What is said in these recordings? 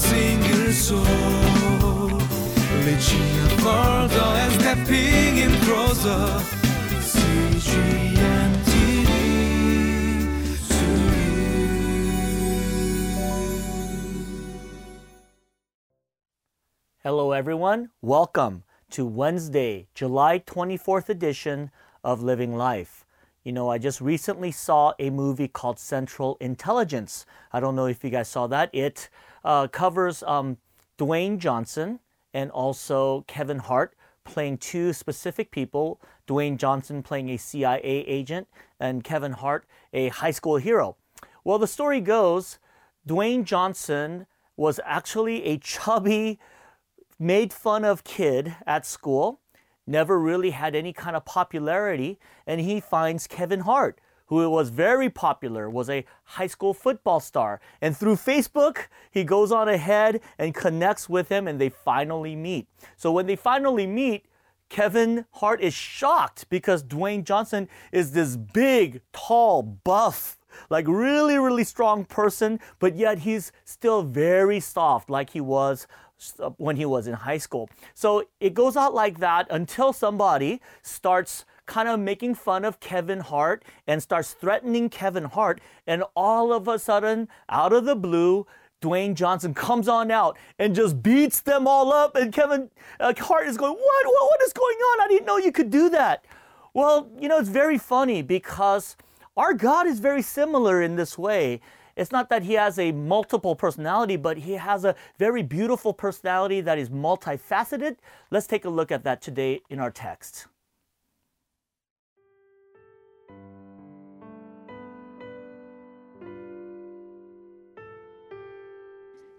single soul, and stepping in closer. Hello, everyone. Welcome to Wednesday, July 24th edition of Living Life. You know, I just recently saw a movie called Central Intelligence. I don't know if you guys saw that. It uh, covers um, Dwayne Johnson and also Kevin Hart playing two specific people Dwayne Johnson playing a CIA agent, and Kevin Hart a high school hero. Well, the story goes Dwayne Johnson was actually a chubby, made fun of kid at school, never really had any kind of popularity, and he finds Kevin Hart, who was very popular, was a high school football star. And through Facebook, he goes on ahead and connects with him, and they finally meet. So when they finally meet, Kevin Hart is shocked because Dwayne Johnson is this big, tall, buff, like really, really strong person, but yet he's still very soft, like he was when he was in high school. So it goes out like that until somebody starts kind of making fun of Kevin Hart and starts threatening Kevin Hart. And all of a sudden, out of the blue, Dwayne Johnson comes on out and just beats them all up. And Kevin uh, Hart is going, what? what? What is going on? I didn't know you could do that. Well, you know, it's very funny because our God is very similar in this way. It's not that he has a multiple personality, but he has a very beautiful personality that is multifaceted. Let's take a look at that today in our text.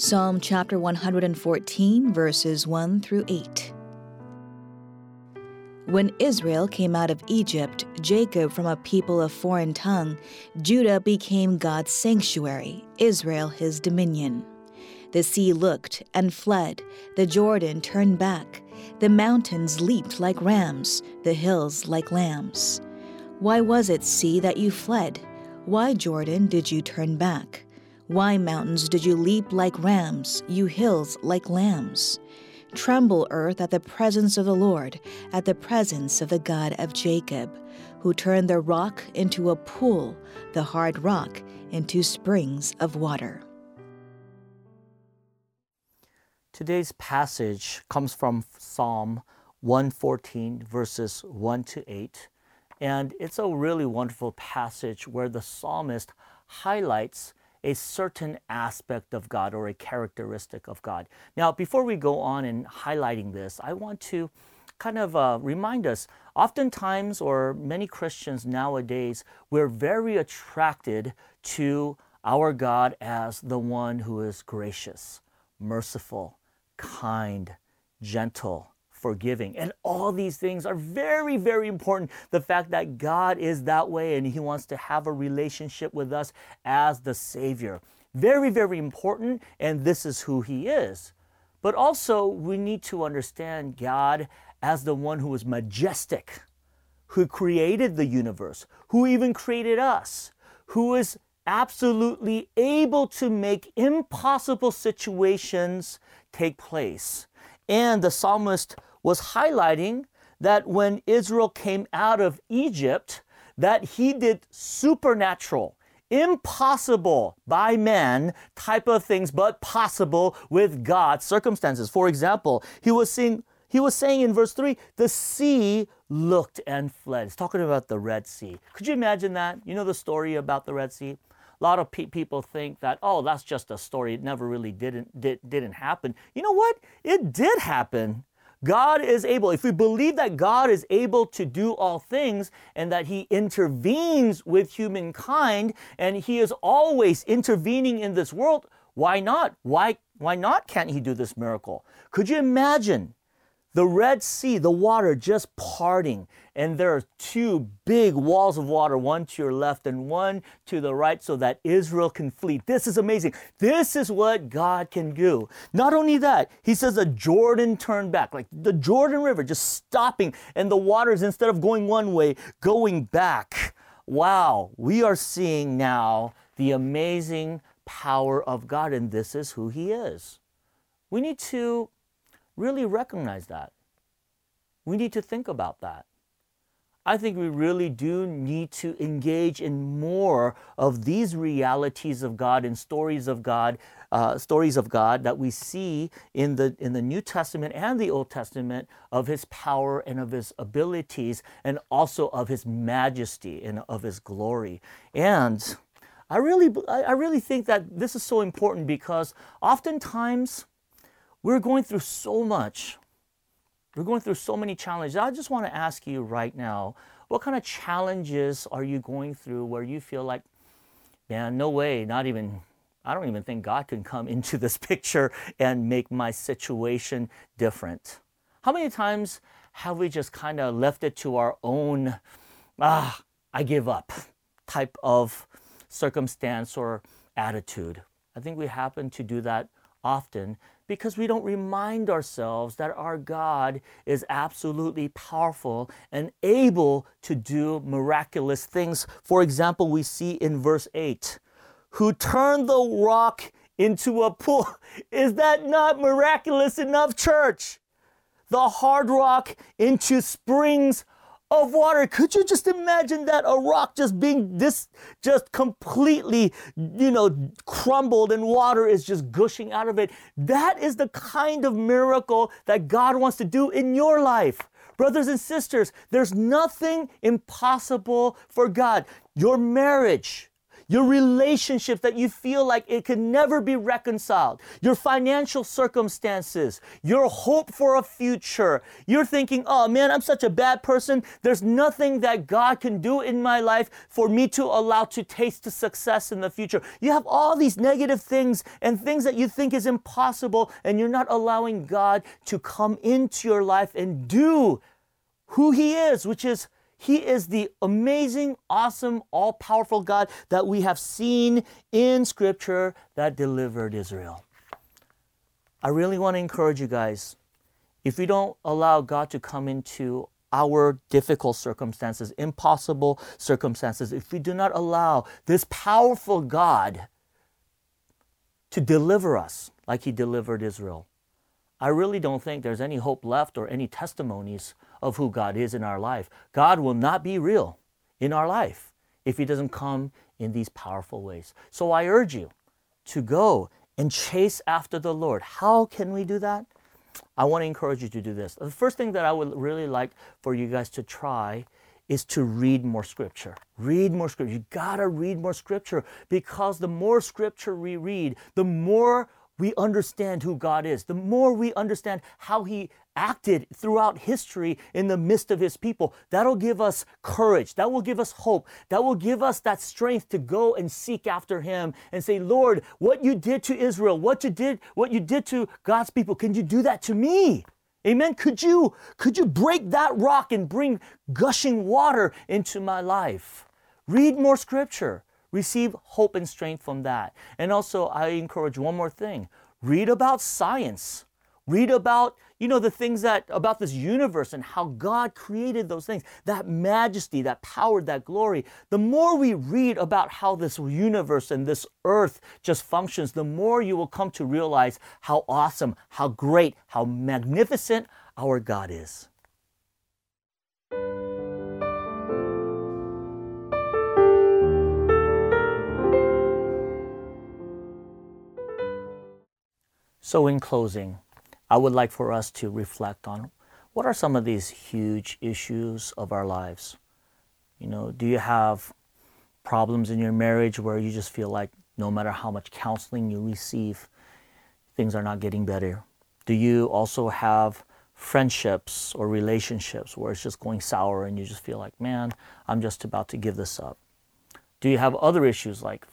Psalm chapter 114, verses 1 through 8. When Israel came out of Egypt, Jacob from a people of foreign tongue, Judah became God's sanctuary, Israel his dominion. The sea looked and fled, the Jordan turned back, the mountains leaped like rams, the hills like lambs. Why was it, sea, that you fled? Why, Jordan, did you turn back? Why, mountains, did you leap like rams, you hills like lambs? Tremble, earth, at the presence of the Lord, at the presence of the God of Jacob, who turned the rock into a pool, the hard rock into springs of water. Today's passage comes from Psalm 114, verses 1 to 8. And it's a really wonderful passage where the psalmist highlights a certain aspect of God or a characteristic of God. Now, before we go on in highlighting this, I want to kind of uh, remind us oftentimes, or many Christians nowadays, we're very attracted to our God as the one who is gracious, merciful, kind, gentle, forgiving. And all these things are very, very important. The fact that God is that way and He wants to have a relationship with us as the Savior. Very, very important. And this is who He is. But also, we need to understand God as the one who is majestic, who created the universe, who even created us, who is absolutely able to make impossible situations take place. And the psalmist was highlighting that when Israel came out of Egypt, that he did supernatural, impossible by man type of things, but possible with God's circumstances. For example, he was saying, he was saying in verse 3, the sea looked and fled. He's talking about the Red Sea. Could you imagine that? You know the story about the Red Sea? A lot of pe- people think that, oh, that's just a story. It never really didn't, did, didn't happen. You know what? It did happen. God is able, if we believe that God is able to do all things and that He intervenes with humankind and He is always intervening in this world, why not? Why, why not can't He do this miracle? Could you imagine the Red Sea, the water just parting, and there are two big walls of water, one to your left and one to the right, so that Israel can flee. This is amazing. This is what God can do. Not only that, he says the Jordan turned back, like the Jordan River just stopping, and the waters, instead of going one way, going back. Wow, we are seeing now the amazing power of God, and this is who he is. We need to really recognize that. We need to think about that. I think we really do need to engage in more of these realities of God and stories of God, uh, stories of God that we see in the in the New Testament and the Old Testament of His power and of His abilities, and also of His majesty and of His glory. And I really, I really think that this is so important because oftentimes we're going through so much we're going through so many challenges. I just want to ask you right now what kind of challenges are you going through where you feel like, man, no way, not even, I don't even think God can come into this picture and make my situation different? How many times have we just kind of left it to our own, ah, I give up type of circumstance or attitude? I think we happen to do that often because we don't remind ourselves that our God is absolutely powerful and able to do miraculous things. For example, we see in verse 8, who turned the rock into a pool. Is that not miraculous enough, church? The hard rock into springs of water. Could you just imagine that a rock just being this, just completely, you know, crumbled and water is just gushing out of it? That is the kind of miracle that God wants to do in your life. Brothers and sisters, there's nothing impossible for God. Your marriage, your relationship that you feel like it can never be reconciled, your financial circumstances, your hope for a future. You're thinking, oh man, I'm such a bad person. There's nothing that God can do in my life for me to allow to taste success in the future. You have all these negative things and things that you think is impossible, and you're not allowing God to come into your life and do who He is, which is he is the amazing, awesome, all powerful God that we have seen in Scripture that delivered Israel. I really want to encourage you guys if we don't allow God to come into our difficult circumstances, impossible circumstances, if we do not allow this powerful God to deliver us like He delivered Israel, I really don't think there's any hope left or any testimonies of who God is in our life. God will not be real in our life if He doesn't come in these powerful ways. So I urge you to go and chase after the Lord. How can we do that? I want to encourage you to do this. The first thing that I would really like for you guys to try is to read more scripture. Read more scripture. You gotta read more scripture because the more scripture we read, the more we understand who God is, the more we understand how He acted throughout history in the midst of His people, that'll give us courage. That will give us hope. That will give us that strength to go and seek after Him and say, Lord, what you did to Israel, what you did, what you did to God's people, can you do that to me? Amen. Could you could you break that rock and bring gushing water into my life? Read more scripture receive hope and strength from that. And also, I encourage one more thing read about science. Read about, you know, the things that about this universe and how God created those things, that majesty, that power, that glory. The more we read about how this universe and this earth just functions, the more you will come to realize how awesome, how great, how magnificent our God is. So, in closing, I would like for us to reflect on what are some of these huge issues of our lives? You know, do you have problems in your marriage where you just feel like no matter how much counseling you receive, things are not getting better? Do you also have friendships or relationships where it's just going sour and you just feel like, man, I'm just about to give this up? Do you have other issues like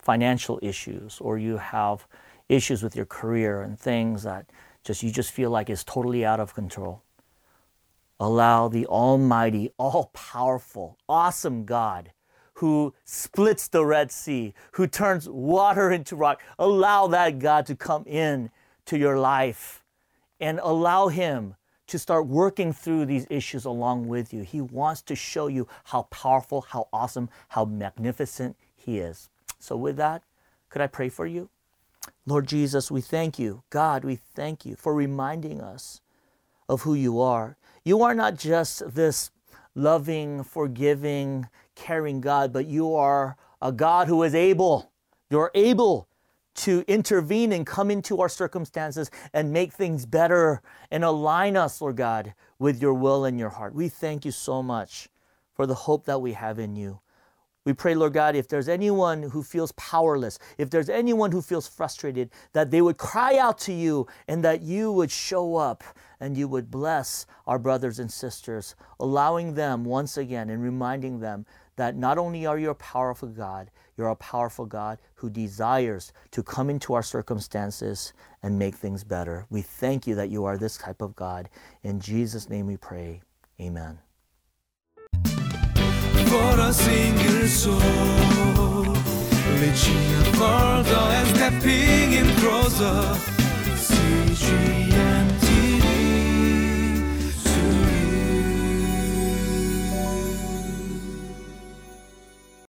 financial issues or you have issues with your career and things that just you just feel like is totally out of control. Allow the almighty, all-powerful, awesome God who splits the Red Sea, who turns water into rock, allow that God to come in to your life and allow him to start working through these issues along with you. He wants to show you how powerful, how awesome, how magnificent he is. So with that, could I pray for you? Lord Jesus, we thank you. God, we thank you for reminding us of who you are. You are not just this loving, forgiving, caring God, but you are a God who is able. You're able to intervene and come into our circumstances and make things better and align us, Lord God, with your will and your heart. We thank you so much for the hope that we have in you. We pray, Lord God, if there's anyone who feels powerless, if there's anyone who feels frustrated, that they would cry out to you and that you would show up and you would bless our brothers and sisters, allowing them once again and reminding them that not only are you a powerful God, you're a powerful God who desires to come into our circumstances and make things better. We thank you that you are this type of God. In Jesus' name we pray. Amen for a single soul. Reaching a further and stepping in closer. CGM.